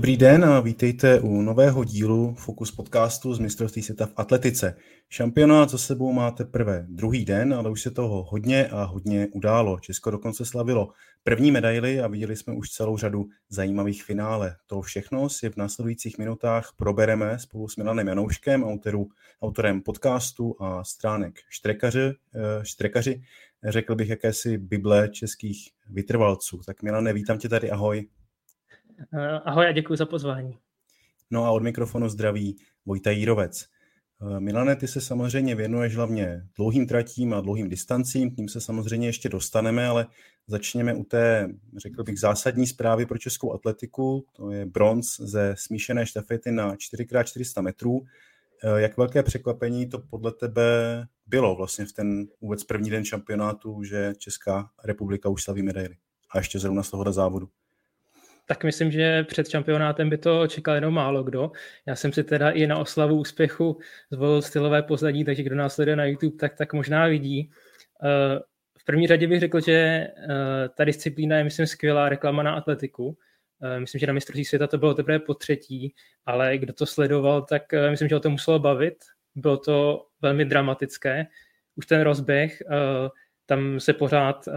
Dobrý den a vítejte u nového dílu Focus podcastu z mistrovství světa v atletice. Šampionát za sebou máte prvé druhý den, ale už se toho hodně a hodně událo. Česko dokonce slavilo první medaily a viděli jsme už celou řadu zajímavých finále. To všechno si v následujících minutách probereme spolu s Milanem Janouškem, autoru, autorem podcastu a stránek Štrekaři, eh, štrekaři, řekl bych jakési bible českých vytrvalců. Tak Milane, vítám tě tady, ahoj. Eh, ahoj a děkuji za pozvání. No a od mikrofonu zdraví Vojta Jírovec. Eh, Milane, ty se samozřejmě věnuješ hlavně dlouhým tratím a dlouhým distancím, k ním se samozřejmě ještě dostaneme, ale začněme u té, řekl bych, zásadní zprávy pro českou atletiku, to je bronz ze smíšené štafety na 4x400 metrů. Eh, jak velké překvapení to podle tebe bylo vlastně v ten vůbec první den šampionátu, že Česká republika už slaví medaily a ještě zrovna z tohohle závodu? Tak myslím, že před šampionátem by to čekal jenom málo kdo. Já jsem si teda i na oslavu úspěchu zvolil stylové pozadí, takže kdo nás sleduje na YouTube, tak, tak možná vidí. Eh, v první řadě bych řekl, že eh, ta disciplína je, myslím, skvělá reklama na atletiku. Eh, myslím, že na mistrovství světa to bylo teprve po třetí, ale kdo to sledoval, tak myslím, že o to muselo bavit. Bylo to velmi dramatické. Už ten rozběh, tam se pořád uh,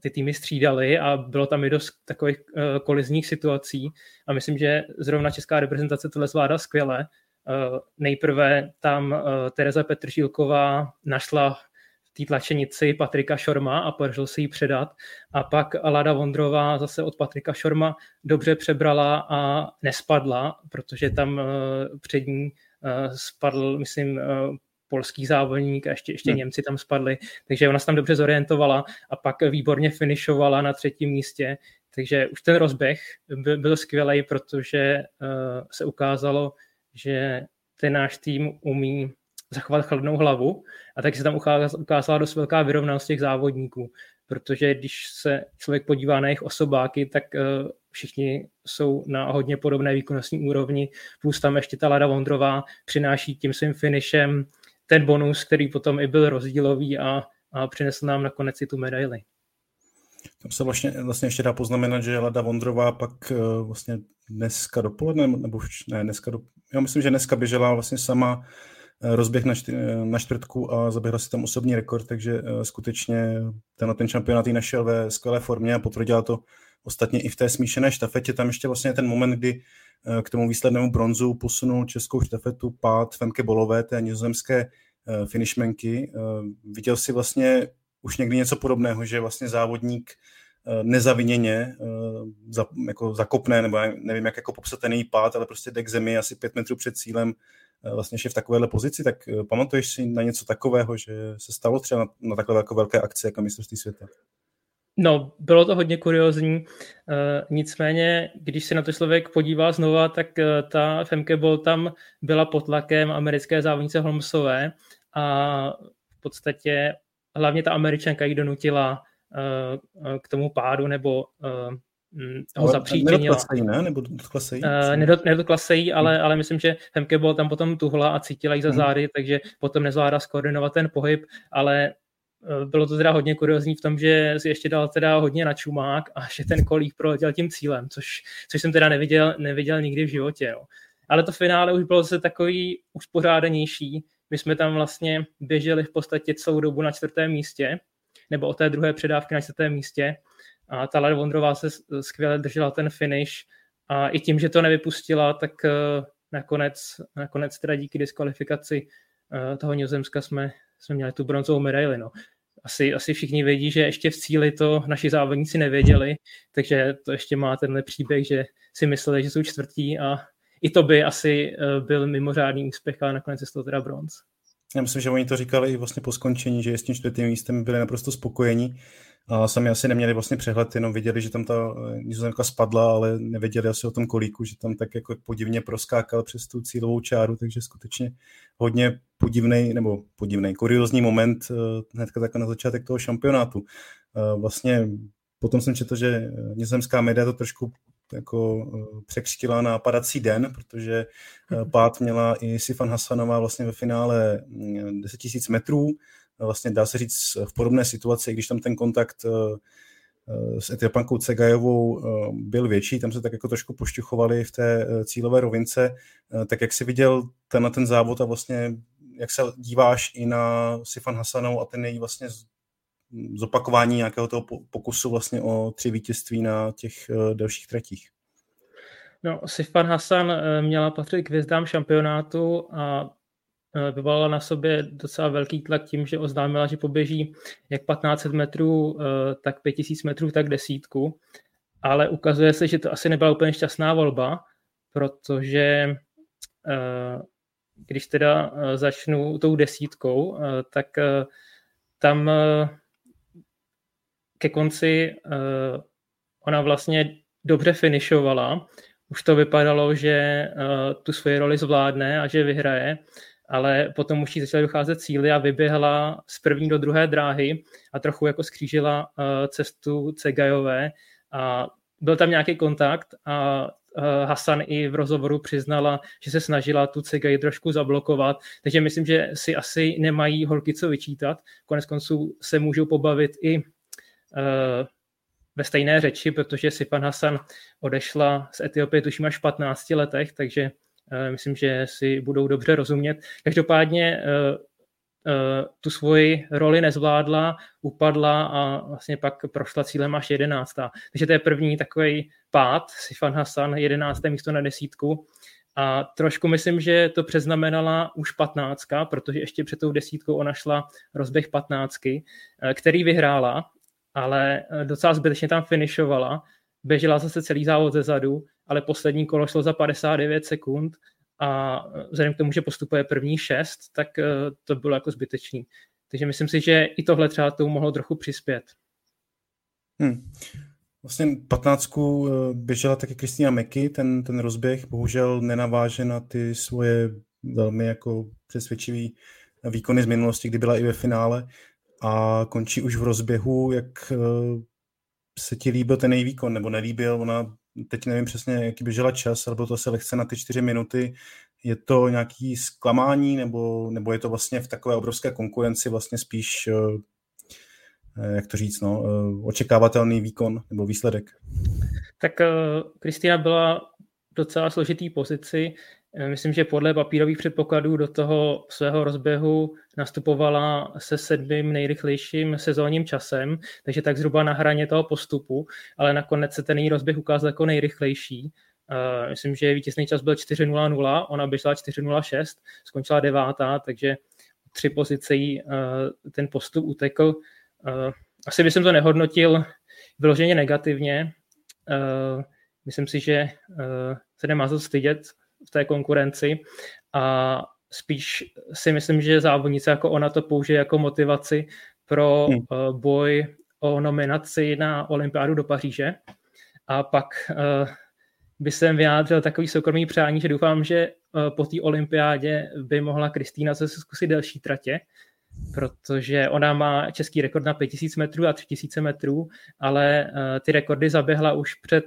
ty týmy střídaly a bylo tam i dost takových uh, kolizních situací a myslím, že zrovna česká reprezentace tohle zvládá skvěle. Uh, nejprve tam uh, Tereza Petržílková našla v té tlačenici Patrika Šorma a podařilo se jí předat a pak Lada Vondrová zase od Patrika Šorma dobře přebrala a nespadla, protože tam před ní spadl, myslím, polský závodník a ještě, ještě hmm. Němci tam spadli, takže ona se tam dobře zorientovala a pak výborně finišovala na třetím místě, takže už ten rozběh byl, byl skvělý, protože uh, se ukázalo, že ten náš tým umí zachovat chladnou hlavu a tak se tam ukázala dost velká vyrovnanost těch závodníků, protože když se člověk podívá na jejich osobáky, tak uh, všichni jsou na hodně podobné výkonnostní úrovni, plus tam ještě ta Lada Vondrová přináší tím svým finišem ten bonus, který potom i byl rozdílový a, a přinesl nám nakonec i tu medaili. Tam se vlastně, vlastně ještě dá poznamenat, že Lada Vondrová pak uh, vlastně dneska dopoledne, nebo ne, dneska, do, já myslím, že dneska běžela vlastně sama uh, rozběh na, čty, na čtvrtku a zaběhla si tam osobní rekord, takže skutečně ten, ten šampionát ji našel ve skvělé formě a potvrdila to ostatně i v té smíšené štafetě. Tam ještě vlastně ten moment, kdy k tomu výslednému bronzu posunul českou štafetu pád Femke Bolové, té nizozemské eh, finishmenky. Eh, viděl si vlastně už někdy něco podobného, že vlastně závodník eh, nezaviněně za, jako zakopne, nebo nevím, jak jako popsat ten její pád, ale prostě jde k zemi asi pět metrů před cílem, vlastně je v takovéhle pozici, tak pamatuješ si na něco takového, že se stalo třeba na, na takové jako velké akce jako mistrovství světa? No, bylo to hodně kuriozní, uh, nicméně, když se na to člověk podívá znova, tak uh, ta Femke Ball tam byla pod tlakem americké závodnice Holmesové a v podstatě hlavně ta američanka ji donutila uh, k tomu pádu nebo uh, ho zapříčinila. ne? Nebo dotkla se jí? Uh, nedotkla se jí, ale, ale myslím, že Femke Ball tam potom tuhla a cítila jí za mhm. zády, hmm. takže potom nezvládá skoordinovat ten pohyb, ale Eh, bylo to teda hodně kuriozní v tom, že si ještě dal teda hodně na čumák a že ten kolík proletěl tím cílem, což, což jsem teda neviděl, neviděl nikdy v životě. No. Ale to finále už bylo zase takový uspořádanější. My jsme tam vlastně běželi v podstatě celou dobu na čtvrtém místě, nebo o té druhé předávky na čtvrtém místě. A ta Lara Vondrová se skvěle držela ten finish a i tím, že to nevypustila, tak eh, nakonec, nakonec teda díky diskvalifikaci eh, toho Nizozemska jsme, jsme měli tu bronzovou medaili. No. Asi, asi všichni vědí, že ještě v cíli to naši závodníci nevěděli, takže to ještě má tenhle příběh, že si mysleli, že jsou čtvrtí a i to by asi eh, byl mimořádný úspěch, ale nakonec je to teda bronz. Já myslím, že oni to říkali i vlastně po skončení, že s tím čtvrtým místem byli naprosto spokojení a sami asi neměli vlastně přehled, jenom viděli, že tam ta eh, nizozemka spadla, ale nevěděli asi o tom kolíku, že tam tak jako podivně proskákal přes tu cílovou čáru, takže skutečně hodně podivný nebo podivný, kuriozní moment eh, hnedka tak na začátek toho šampionátu. Eh, vlastně potom jsem četl, že nizozemská média to trošku jako překřtila na padací den, protože pád měla i Sifan Hasanová vlastně ve finále 10 mm, 000 metrů, vlastně dá se říct v podobné situaci, když tam ten kontakt eh, s Etiopankou Cegajovou byl větší, tam se tak jako trošku pošťuchovali v té cílové rovince. Tak jak jsi viděl ten na ten závod a vlastně jak se díváš i na Sifan Hasanou a ten její vlastně zopakování nějakého toho pokusu vlastně o tři vítězství na těch delších tratích? No, Sifan Hasan měla patřit k hvězdám šampionátu a Eh, vyvolala na sobě docela velký tlak tím, že oznámila, že poběží jak 1500 metrů, eh, tak 5000 metrů, tak desítku. Ale ukazuje se, že to asi nebyla úplně šťastná volba, protože eh, když teda začnu tou desítkou, tak tam ke konci ona vlastně dobře finišovala. Už to vypadalo, že tu svoji roli zvládne a že vyhraje, ale potom už jí začaly docházet cíly a vyběhla z první do druhé dráhy a trochu jako skřížila uh, cestu Cegajové a byl tam nějaký kontakt a uh, Hasan i v rozhovoru přiznala, že se snažila tu Cegaj trošku zablokovat, takže myslím, že si asi nemají holky co vyčítat. Konec konců se můžou pobavit i uh, ve stejné řeči, protože Sifan Hasan odešla z Etiopie tuším až v 15 letech, takže Eh, myslím, že si budou dobře rozumět. Každopádně eh, eh, tu svoji roli nezvládla, upadla a vlastně pak prošla cílem až jedenáctá. Takže to je první takový pád, Sifan Hasan, jedenácté místo na desítku. A trošku myslím, že to přeznamenala už patnáctka, protože ještě před tou desítkou ona šla rozběh patnáctky, který vyhrála, ale docela zbytečně tam finišovala. Běžela zase celý závod ze zadu ale poslední kolo šlo za 59 sekund a vzhledem k tomu, že postupuje první šest, tak eh, to bylo jako zbytečný. Takže myslím si, že i tohle třeba tomu mohlo trochu přispět. Hmm. Vlastně 15 eh, běžela taky Kristýna Meky, ten, ten rozběh bohužel nenaváže na ty svoje velmi jako přesvědčivý výkony z minulosti, kdy byla i ve finále a končí už v rozběhu, jak eh, se ti líbil ten její výkon, nebo nelíbil, ona teď nevím přesně, jaký běžela čas, ale bylo to asi lehce na ty čtyři minuty. Je to nějaký zklamání, nebo, nebo je to vlastně v takové obrovské konkurenci vlastně spíš, eh, eh, jak to říct, no, eh, očekávatelný výkon nebo výsledek? Tak Kristýna byla docela složitý pozici. Eh, myslím, že podle papírových předpokladů do toho svého rozběhu nastupovala se sedmým nejrychlejším sezónním časem, takže tak zhruba na hraně toho postupu, ale nakonec se ten její rozběh ukázal jako nejrychlejší. Uh, myslím, že vítězný čas byl 4.00, ona běžela 4.06, skončila devátá, takže tři pozice jí uh, ten postup utekl. Uh, asi bych to nehodnotil vyloženě negativně. Myslím si, že se nemá co stydět v té konkurenci a spíš si myslím, že závodnice jako ona to použije jako motivaci pro hmm. Eh, boj o nominaci na olympiádu do Paříže a pak uh, by jsem vyjádřil takový soukromý přání, že doufám, že uh, po té olympiádě by mohla Kristýna zase zkusit delší tratě, protože ona má český rekord na 5000 metrů a 3000 metrů, ale ty rekordy zaběhla už před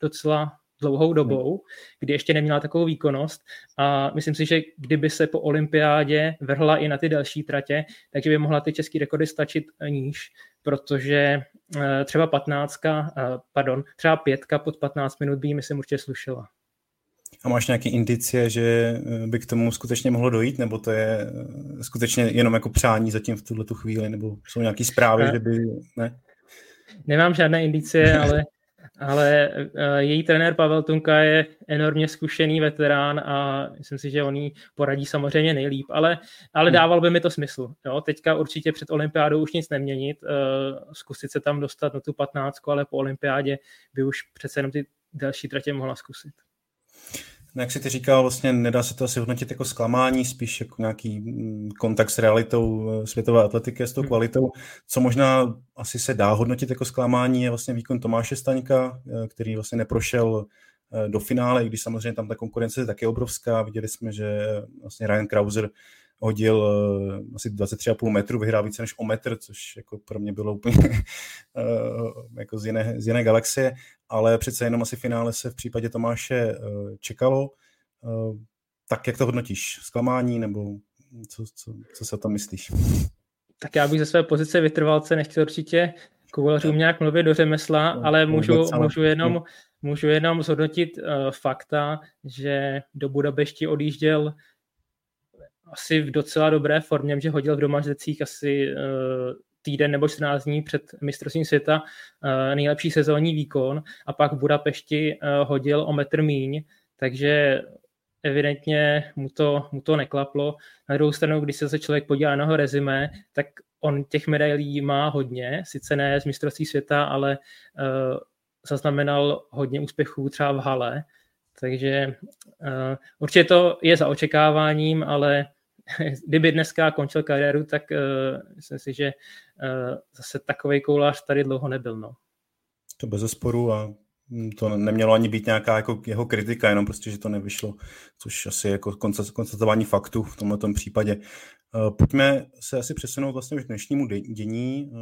docela dlouhou hmm. dobou, kdy ještě neměla takovou výkonnost a myslím si, že kdyby se po olympiádě vrhla i na ty další tratě, takže by mohla ty české rekordy stačit níž, protože eh, třeba 15, eh, pardon, třeba pětka pod 15 minut by jí myslím určitě slušela. A máš nějaké indicie, že eh, by k tomu skutečně mohlo dojít, nebo to je skutečně jenom jako přání zatím v tuhle tu chvíli, nebo jsou nějaké zprávy, že by... Ne? Nemám žádné indicie, ale ale uh, její trenér Pavel Tunka je enormně zkušený veterán a myslím si, že on jí poradí samozřejmě nejlíp, ale, ale hmm. dával by mi to smysl. Jo? Teďka určitě před olympiádou už nic neměnit, uh, zkusit se tam dostat na tu patnáctku, ale po olympiádě by už přece jenom ty další tratě mohla zkusit. No, jak jsi ty říkal, vlastně nedá se to asi hodnotit jako zklamání, spíš jako nějaký mm, kontakt s realitou eh, světové atletiky s tou hmm. kvalitou. Co možná asi se dá hodnotit jako zklamání, je vlastně výkon Tomáše Staňka, eh, který vlastně neprošel eh, do finále, i když samozřejmě tam ta konkurence je taky obrovská. Viděli jsme, že vlastně Ryan Krauser hodil uh, asi 23,5 metru, vyhrál více než o metr, což jako pro mě bylo úplně uh, jako z jiné, z jiné galaxie, ale přece jenom asi finále se v případě Tomáše uh, čekalo. Uh, tak jak to hodnotíš? Zklamání nebo co, co, co se o tom myslíš? Tak já bych ze své pozice vytrvalce nechtěl určitě koulařům nějak mluvit do řemesla, no, ale můžu, můžu, jenom, můžu jenom zhodnotit uh, fakta, že do Budapešti odjížděl asi v docela dobré formě, že hodil v domaždecích asi uh, týden nebo 14 dní před mistrovstvím světa uh, nejlepší sezónní výkon a pak v Budapešti uh, hodil o metr míň, takže evidentně mu to, mu to neklaplo. Na druhou stranu, když se člověk podívá na jeho rezime, tak on těch medailí má hodně, sice ne z mistrovství světa, ale uh, zaznamenal hodně úspěchů třeba v hale, takže uh, určitě to je za očekáváním, ale kdyby dneska končil kariéru, tak uh, myslím si, že uh, zase takový koulář tady dlouho nebyl. No. To bez zesporu a to nemělo ani být nějaká jako jeho kritika, jenom prostě, že to nevyšlo, což asi jako konstatování faktu v tomto případě. Eh, pojďme se asi přesunout vlastně už k dnešnímu dění,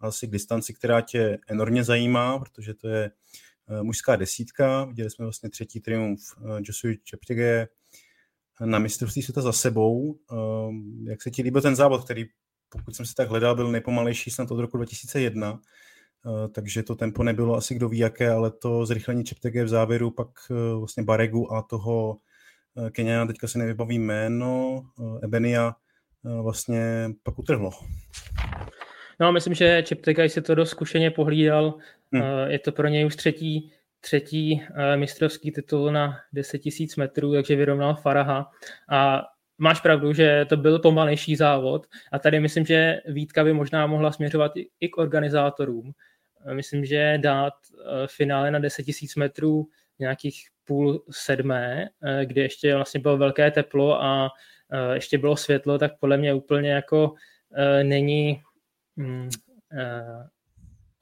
asi k distanci, která tě enormně zajímá, protože to je mužská desítka. Viděli jsme vlastně třetí triumf Joshua Cheptegei na mistrovství světa za sebou. Ehm, jak se ti líbil ten závod, který, pokud jsem si tak hledal, byl nejpomalejší snad od roku 2001, eh, takže to tempo nebylo asi kdo ví jaké, ale to zrychlení Čeptege v závěru, pak eh, vlastně Baregu a toho Kenyana, teďka se nevybaví jméno, Ebenia, vlastně pak utrhlo. No, myslím, že Čeptegaj si to dost zkušeně pohlídal. Hmm. Je to pro něj už třetí třetí eh, mistrovský titul na 10 000 metrů, takže vyrovnal Faraha. A máš pravdu, že to byl pomalejší závod a tady myslím, že Vítka by možná mohla směřovat i k organizátorům. Eh, myslím, že dát eh, finále na 10 000 metrů nějakých půl sedmé, kde ještě vlastně bylo velké teplo a ještě bylo světlo, tak podle mě úplně jako není mm,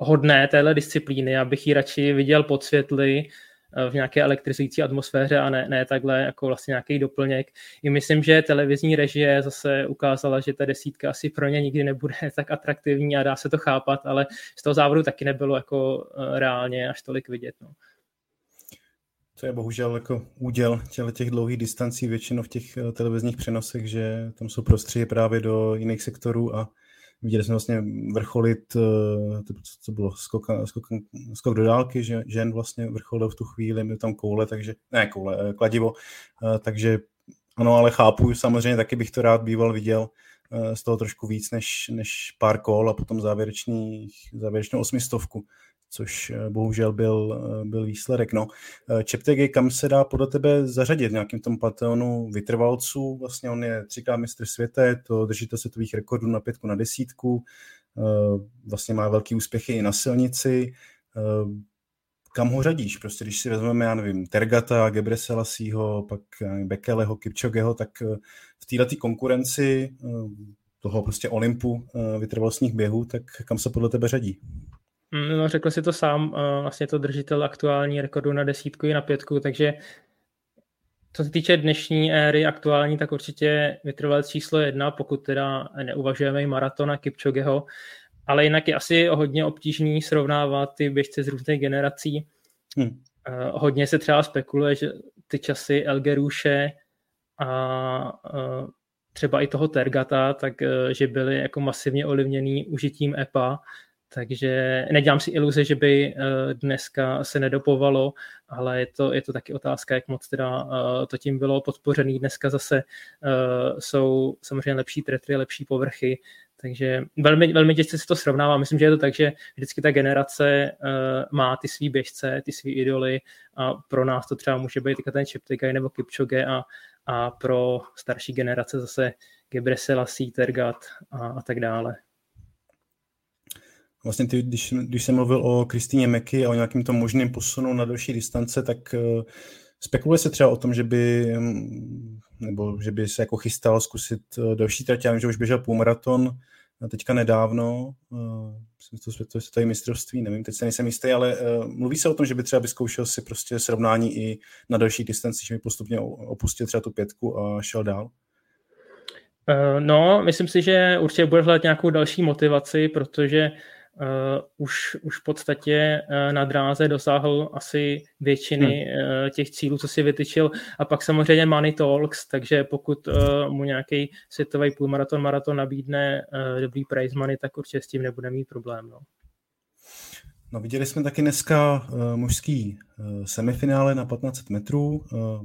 hodné téhle disciplíny, abych ji radši viděl pod světly eh, v nějaké elektrizující atmosféře a ne, ne takhle jako vlastně nějaký doplněk. I myslím, že televizní režie zase ukázala, že ta desítka asi pro ně nikdy nebude tak atraktivní a dá se to chápat, ale z toho závodu taky nebylo jako eh, reálně až tolik vidět. No. To je bohužel jako úděl těch dlouhých distancí většinou v těch eh, televizních přenosech, že tam jsou prostředí právě do jiných sektorů a Viděli jsme vlastně vrcholit, eh, to, co bylo, skok, skok, skok do dálky, že žen vlastně vrcholil v tu chvíli, měl tam koule, takže, ne koule, eh, kladivo, eh, takže ano, ale chápu, samozřejmě taky bych to rád býval viděl z toho trošku víc než, než pár kol a potom závěrečný, závěrečnou osmistovku což eh, bohužel byl, eh, byl výsledek. No, eh, Čeptegi, kam se dá podle tebe zařadit nějakým tom panteonu vytrvalců? Vlastně on je třikrát mistr světa, to držitel světových rekordů na pětku na desítku, vlastně má velký úspěchy i na silnici. Kam ho řadíš? Prostě když si vezmeme, já nevím, Tergata, Gebreselasího, pak Bekeleho, Kipčogeho, tak v této konkurenci toho prostě Olympu vytrvalostních běhů, tak kam se podle tebe řadí? Mm, no, řekl si to sám, vlastně to držitel aktuální rekordu na desítku i na pětku, takže co se týče dnešní éry aktuální, tak určitě vytrvalec číslo jedna, pokud teda neuvažujeme i maratona Kipčogeho, ale jinak je asi hodně obtížný srovnávat ty běžce z různých generací. Hmm. Hodně se třeba spekuluje, že ty časy Elgeruše a třeba i toho Tergata, tak e, že byly jako masivně ovlivněný užitím EPA, takže nedělám si iluze, že by eh, dneska se nedopovalo, ale je to, je to taky otázka, jak moc teda eh, to tím bylo podpořený. Dneska zase eh, jsou samozřejmě lepší tretry, lepší povrchy, takže velmi, velmi těžce se to srovnává. Myslím, že je to tak, že vždycky ta generace má ty svý běžce, ty svý idoly a pro nás to třeba může být ten Cheptegei nebo Kipchoge a, a pro starší generace zase Gebre Tergat a, a tak dále. Vlastně ty, když, když jsem mluvil o Kristýně Meky a o nějakým tom možným posunu na další distance, tak uh, spekuluje se třeba o tom, že by um, nebo že by se jako chystal zkusit uh, další trať. Já vím, že už běžel půlmaraton teďka nedávno, uh, myslím, to, to tady mistrovství, nevím, teď se nejsem jistý, ale uh, mluví se o tom, že by třeba vyzkoušel si prostě srovnání i na další distanci, že by postupně opustil třeba tu pětku a šel dál. No, myslím si, že určitě bude hledat nějakou další motivaci, protože uh, už, už v podstatě uh, na dráze dosáhl asi většiny hmm. uh, těch cílů, co si vytyčil. A pak samozřejmě Money Talks, takže pokud uh, mu nějaký světový půlmaraton, maraton nabídne uh, dobrý prize money, tak určitě s tím nebude mít problém. No. No viděli jsme taky dneska uh, mužský uh, semifinále na 15 metrů. Uh,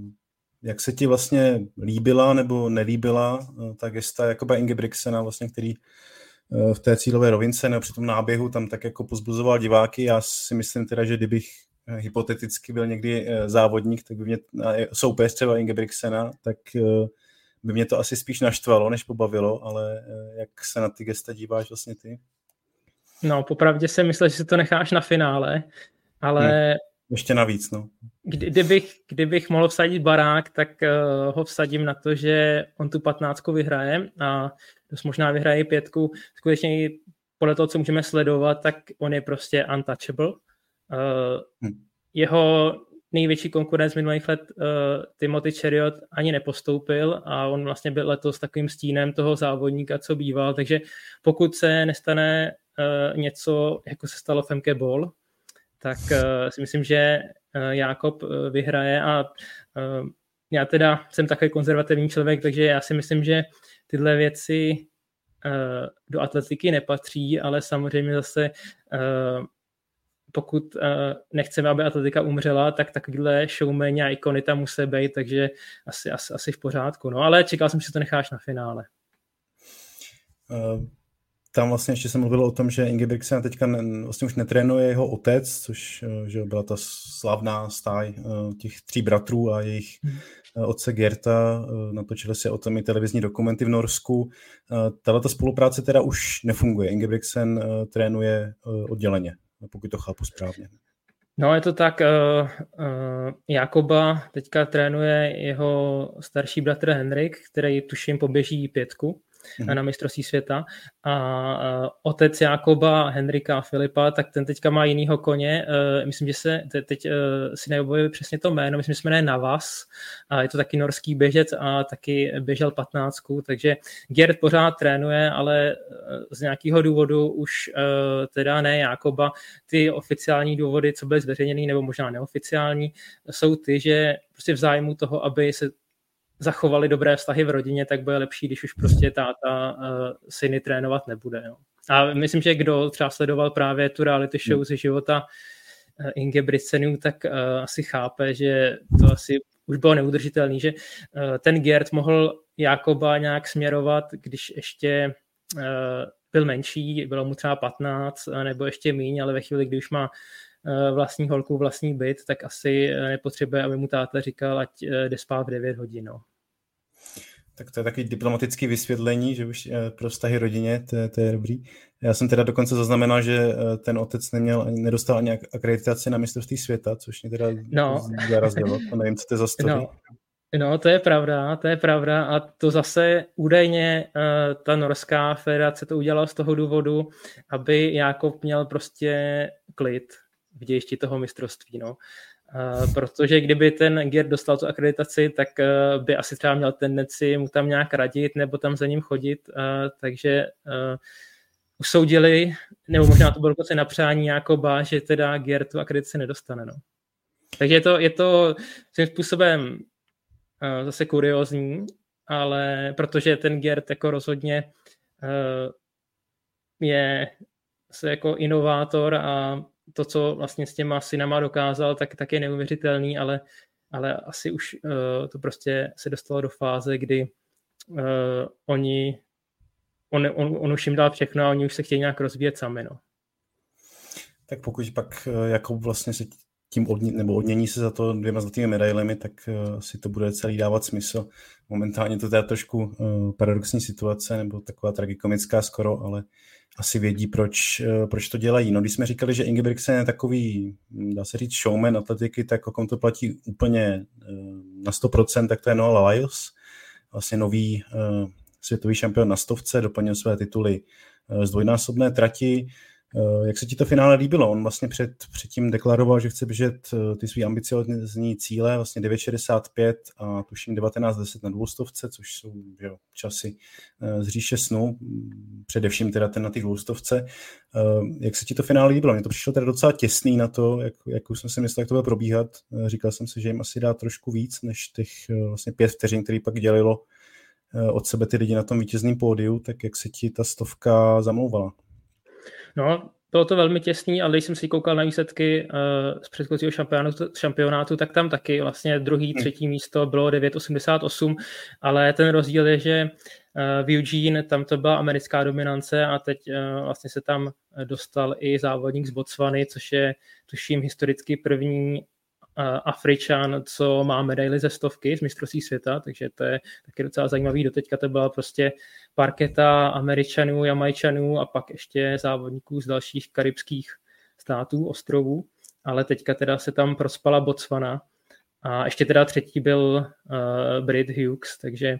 jak se ti vlastně líbila nebo nelíbila uh, ta gesta Jakoba Ingebrigtsena, vlastně, který uh, v té cílové rovince nebo při tom náběhu tam tak jako pozbuzoval diváky. Já si myslím teda, že kdybych hypoteticky byl někdy závodník, tak by mě soupeř třeba Ingebrigtsena, tak by mě to asi spíš naštvalo, než pobavilo, ale jak se na ty gesta díváš vlastně ty? No, popravdě jsem myslel, že si to necháš na finále, ale... Hmm. Ještě navíc, no. Kdy, kdybych, kdybych mohl vsadit barák, tak uh, ho vsadím na to, že on tu patnáctku vyhraje a dost možná vyhraje pětku. Skutečně podle toho, co můžeme sledovat, tak on je prostě untouchable. Uh, hmm. Jeho největší konkurent z minulých let uh, Timothy Chariot ani nepostoupil a on vlastně byl letos takovým stínem toho závodníka, co býval, takže pokud se nestane uh, něco, jako se stalo MK Ball, tak uh, si myslím, že uh, Jakob uh, vyhraje a já teda jsem takový konzervativní člověk, takže já si myslím, že tyhle věci do atletiky nepatří, ale samozřejmě zase pokud nechceme, aby atletika umřela, tak takovýhle showmeni a ikony tam musí být, takže asi, asi, asi v pořádku. No, ale čekal jsem, že to necháš na finále. Tam vlastně ještě jsem mluvil o tom, že Ingebrigtsen teďka ne, vlastně už netrénuje jeho otec, což eh, že byla ta slavná stáj těch tří bratrů a jejich hmm. otce Gerta. Natočili se o tom i televizní dokumenty v Norsku. Tato ta spolupráce teda už nefunguje. Ingebrigtsen trénuje odděleně pokud to chápu správně. No je to tak, uh, uh, Jakoba teďka trénuje jeho starší bratr Henrik, který tuším poběží pětku mm-hmm. na mistrovství světa. A uh, otec Jakoba, Henrika a Filipa, tak ten teďka má jinýho koně. Uh, myslím, že se te, teď uh, si neobojuje přesně to jméno, myslím, že se jmenuje Navas. A je to taky norský běžec a taky běžel patnáctku, takže Gerd pořád trénuje, ale z nějakého důvodu už teda ne Jakoba. Ty oficiální důvody, co byly zveřejněny, nebo možná neoficiální, jsou ty, že prostě v zájmu toho, aby se zachovali dobré vztahy v rodině, tak bude lepší, když už prostě táta uh, syny trénovat nebude. Jo. A myslím, že kdo třeba sledoval právě tu reality show hmm. ze života uh, Inge Britsenu, tak uh, asi chápe, že to asi už bylo neudržitelný, že uh, ten Gerd mohl Jakoba nějak směrovat, když ještě uh, byl menší, bylo mu třeba 15 nebo ještě míň, ale ve chvíli, kdy už má vlastní holku, vlastní byt, tak asi nepotřebuje, aby mu táta říkal, ať jde spát v 9 hodin. No. Tak to je takový diplomatický vysvětlení, že už eh, pro vztahy rodině, to, je, to je dobrý. Já jsem teda dokonce zaznamenal, že eh, ten otec neměl, nedostal ani akreditaci na mistrovství světa, což mě teda no. zarazilo. To nevím, co to je za story. No. No, to je pravda, to je pravda a to zase údajně uh, ta norská federace to udělala z toho důvodu, aby Jakob měl prostě klid v dějišti toho mistrovství, no. Protože kdyby ten Gier dostal tu akreditaci, tak uh, by asi třeba měl tendenci mu tam nějak radit nebo tam za ním chodit, takže usoudili, nebo možná to bylo dokonce na přání Jakoba, že teda Gier tu akreditaci nedostane. No. Takže je to, je to svým způsobem zase kuriozní, ale protože ten Gert jako rozhodně je se jako inovátor a to, co vlastně s těma synama dokázal, tak, tak je neuvěřitelný, ale, ale asi už uh, to prostě se dostalo do fáze, kdy uh, oni, on, on, on už jim dal všechno a oni už se chtějí nějak rozvíjet sami. No. Tak pokud pak jako vlastně se tím odně, nebo odmění se za to dvěma zlatými medailemi, tak uh, si to bude celý dávat smysl. Momentálně to je trošku uh, paradoxní situace, nebo taková tragikomická skoro, ale asi vědí, proč, uh, proč to dělají. No, když jsme říkali, že Ingebrigtsen je takový, hm, dá se říct, showman atletiky, tak o kom to platí úplně uh, na 100%, tak to je Noah Lyles, vlastně nový uh, světový šampion na stovce, doplnil své tituly z dvojnásobné trati, Eh, jak se ti to finále líbilo? On vlastně před, předtím deklaroval, že chce běžet eh, ty svý ambiciozní cíle, vlastně 9,65 a tuším 19,10 na dvoustovce, což jsou jo, časy eh, z říše snu, především teda ten na té dvoustovce. Jak se ti to finále líbilo? Mně to přišlo teda docela těsný na to, jak, jak už jsem si myslel, jak to bude probíhat. Říkal jsem si, že jim asi dá trošku víc, než těch vlastně pět vteřin, který pak dělilo od sebe ty lidi na tom vítězném pódiu, tak jak se ti ta stovka zamlouvala? No, bylo to velmi těsný, ale když jsem si koukal na výsledky uh, z předchozího šampionátu, šampionátu, tak tam taky vlastně druhý, hmm. třetí místo bylo 9,88, ale ten rozdíl je, že uh, v Eugene tam to byla americká dominance a teď uh, vlastně se tam dostal i závodník z Botswany, což je tuším historicky první Afričan, co má medaily ze stovky z mistrovství světa, takže to je taky docela zajímavý. Doteďka to byla prostě parketa Američanů, Jamajčanů a pak ještě závodníků z dalších karibských států, ostrovů, ale teďka teda se tam prospala Botswana a ještě teda třetí byl uh, Brit Hughes, takže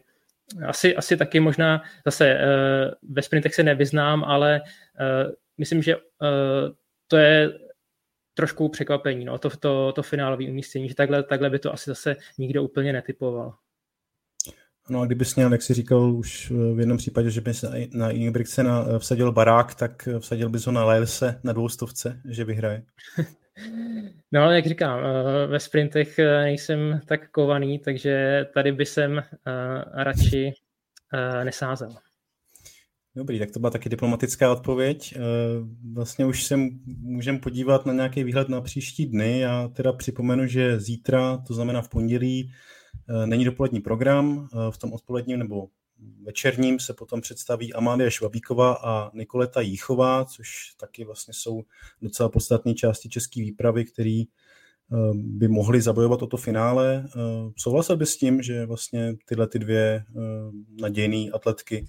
asi, asi taky možná zase uh, ve sprintech se nevyznám, ale uh, myslím, že uh, to je trošku překvapení, no, to, to, to finálové umístění, že takhle, takhle by to asi zase nikdo úplně netypoval. No a kdybys měl, jak jsi říkal už v jednom případě, že by se na Ingebrigtsena eh, vsadil barák, tak eh, vsadil bys ho na Lelse na dvoustovce, že vyhraje. No, jak říkám, eh, ve sprintech nejsem tak kovaný, takže tady by jsem radši nesázel. Dobrý, tak to byla taky diplomatická odpověď. Eh, vlastně už se můžeme podívat na nějaký výhled na příští dny. Já teda připomenu, že zítra, to znamená v pondělí, eh, není dopolední program. Eh, v tom odpoledním nebo večerním se potom představí Amália Švabíková a Nikoleta Jíchová, což taky vlastně jsou docela podstatné části české výpravy, které by mohly zabojovat o to finále. Souhlasil bys s tím, že vlastně tyhle ty dvě nadějné atletky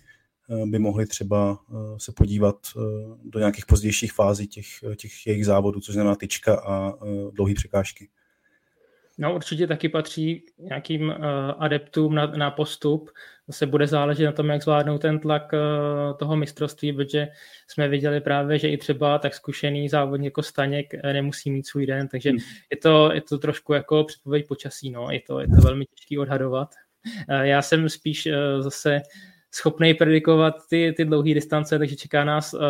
by mohli třeba eh, se podívat eh, do nějakých pozdějších fází těch, těch jejich závodů, což znamená tyčka a dlouhé překážky. No určitě taky patří nějakým adeptům na, na postup. Se bude záležet na tom, jak zvládnou ten tlak toho mistrovství, protože jsme viděli právě, že i třeba tak zkušený závodník jako Staněk nemusí mít svůj den, takže hmm. je, to, je to trošku jako předpověď počasí, no. je, to, je to velmi těžké odhadovat. Já jsem spíš uh, zase schopný predikovat ty, ty dlouhé distance, takže čeká nás, uh,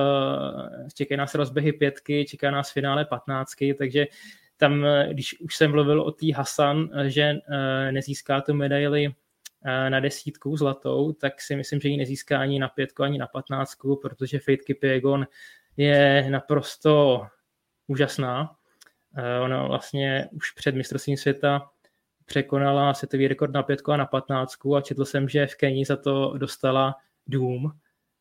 čekají nás rozběhy pětky, čeká nás finále patnáctky, takže tam, když už jsem mluvil o té Hasan, že uh, nezíská tu medaili uh, na desítku zlatou, tak si myslím, že ji nezíská ani na pětku, ani na patnáctku, protože Fate Kipiegon je naprosto úžasná. Uh, ona vlastně už před mistrovstvím světa překonala světový rekord na pětku a na patnáctku a četl jsem, že v Keni za to dostala dům,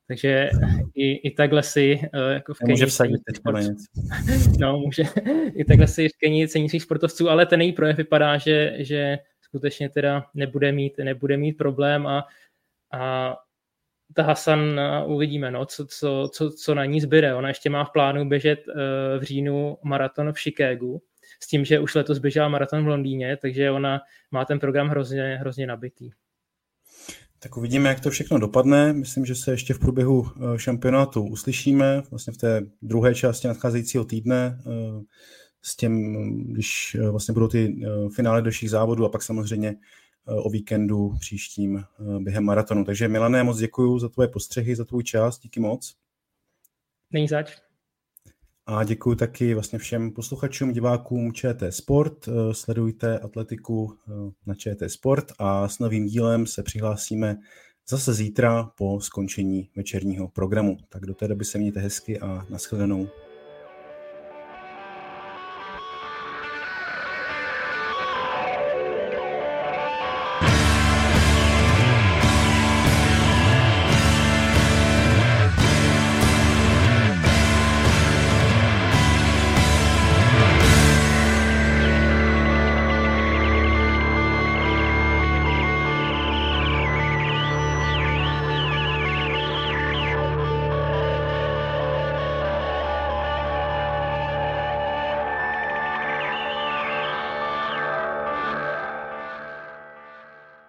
takže i, i takhle si eh, jako v Keni... Může vsadit teď. No, může. I takhle si v Keni cení svých sportovců, ale ten její projev vypadá, že, že skutečně teda nebude mít, nebude mít problém a, a ta Hasan eh, uvidíme, no, co, co, co, co na ní zbyde. Ona ještě má v plánu běžet uh, v říjnu maraton v Chicagu, s tím, že už letos běžela maraton v Londýně, takže ona má ten program hrozně, hrozně nabitý. Tak uvidíme, jak to všechno dopadne. Myslím, že se ještě v průběhu eh, šampionátu uslyšíme, vlastně v té druhé části nadcházejícího týdne, eh, s tím, když eh, vlastně budou ty finále dalších závodů a pak samozřejmě o víkendu příštím během maratonu. Takže Milané, moc děkuji za tvoje postřehy, za tvůj čas, díky moc. Není zač. A děkuji taky vlastně všem posluchačům, divákům ČT Sport. Eh, sledujte atletiku eh, na ČT Sport a s novým dílem se přihlásíme zase zítra po skončení večerního programu. Tak do té doby se mějte hezky a nashledanou.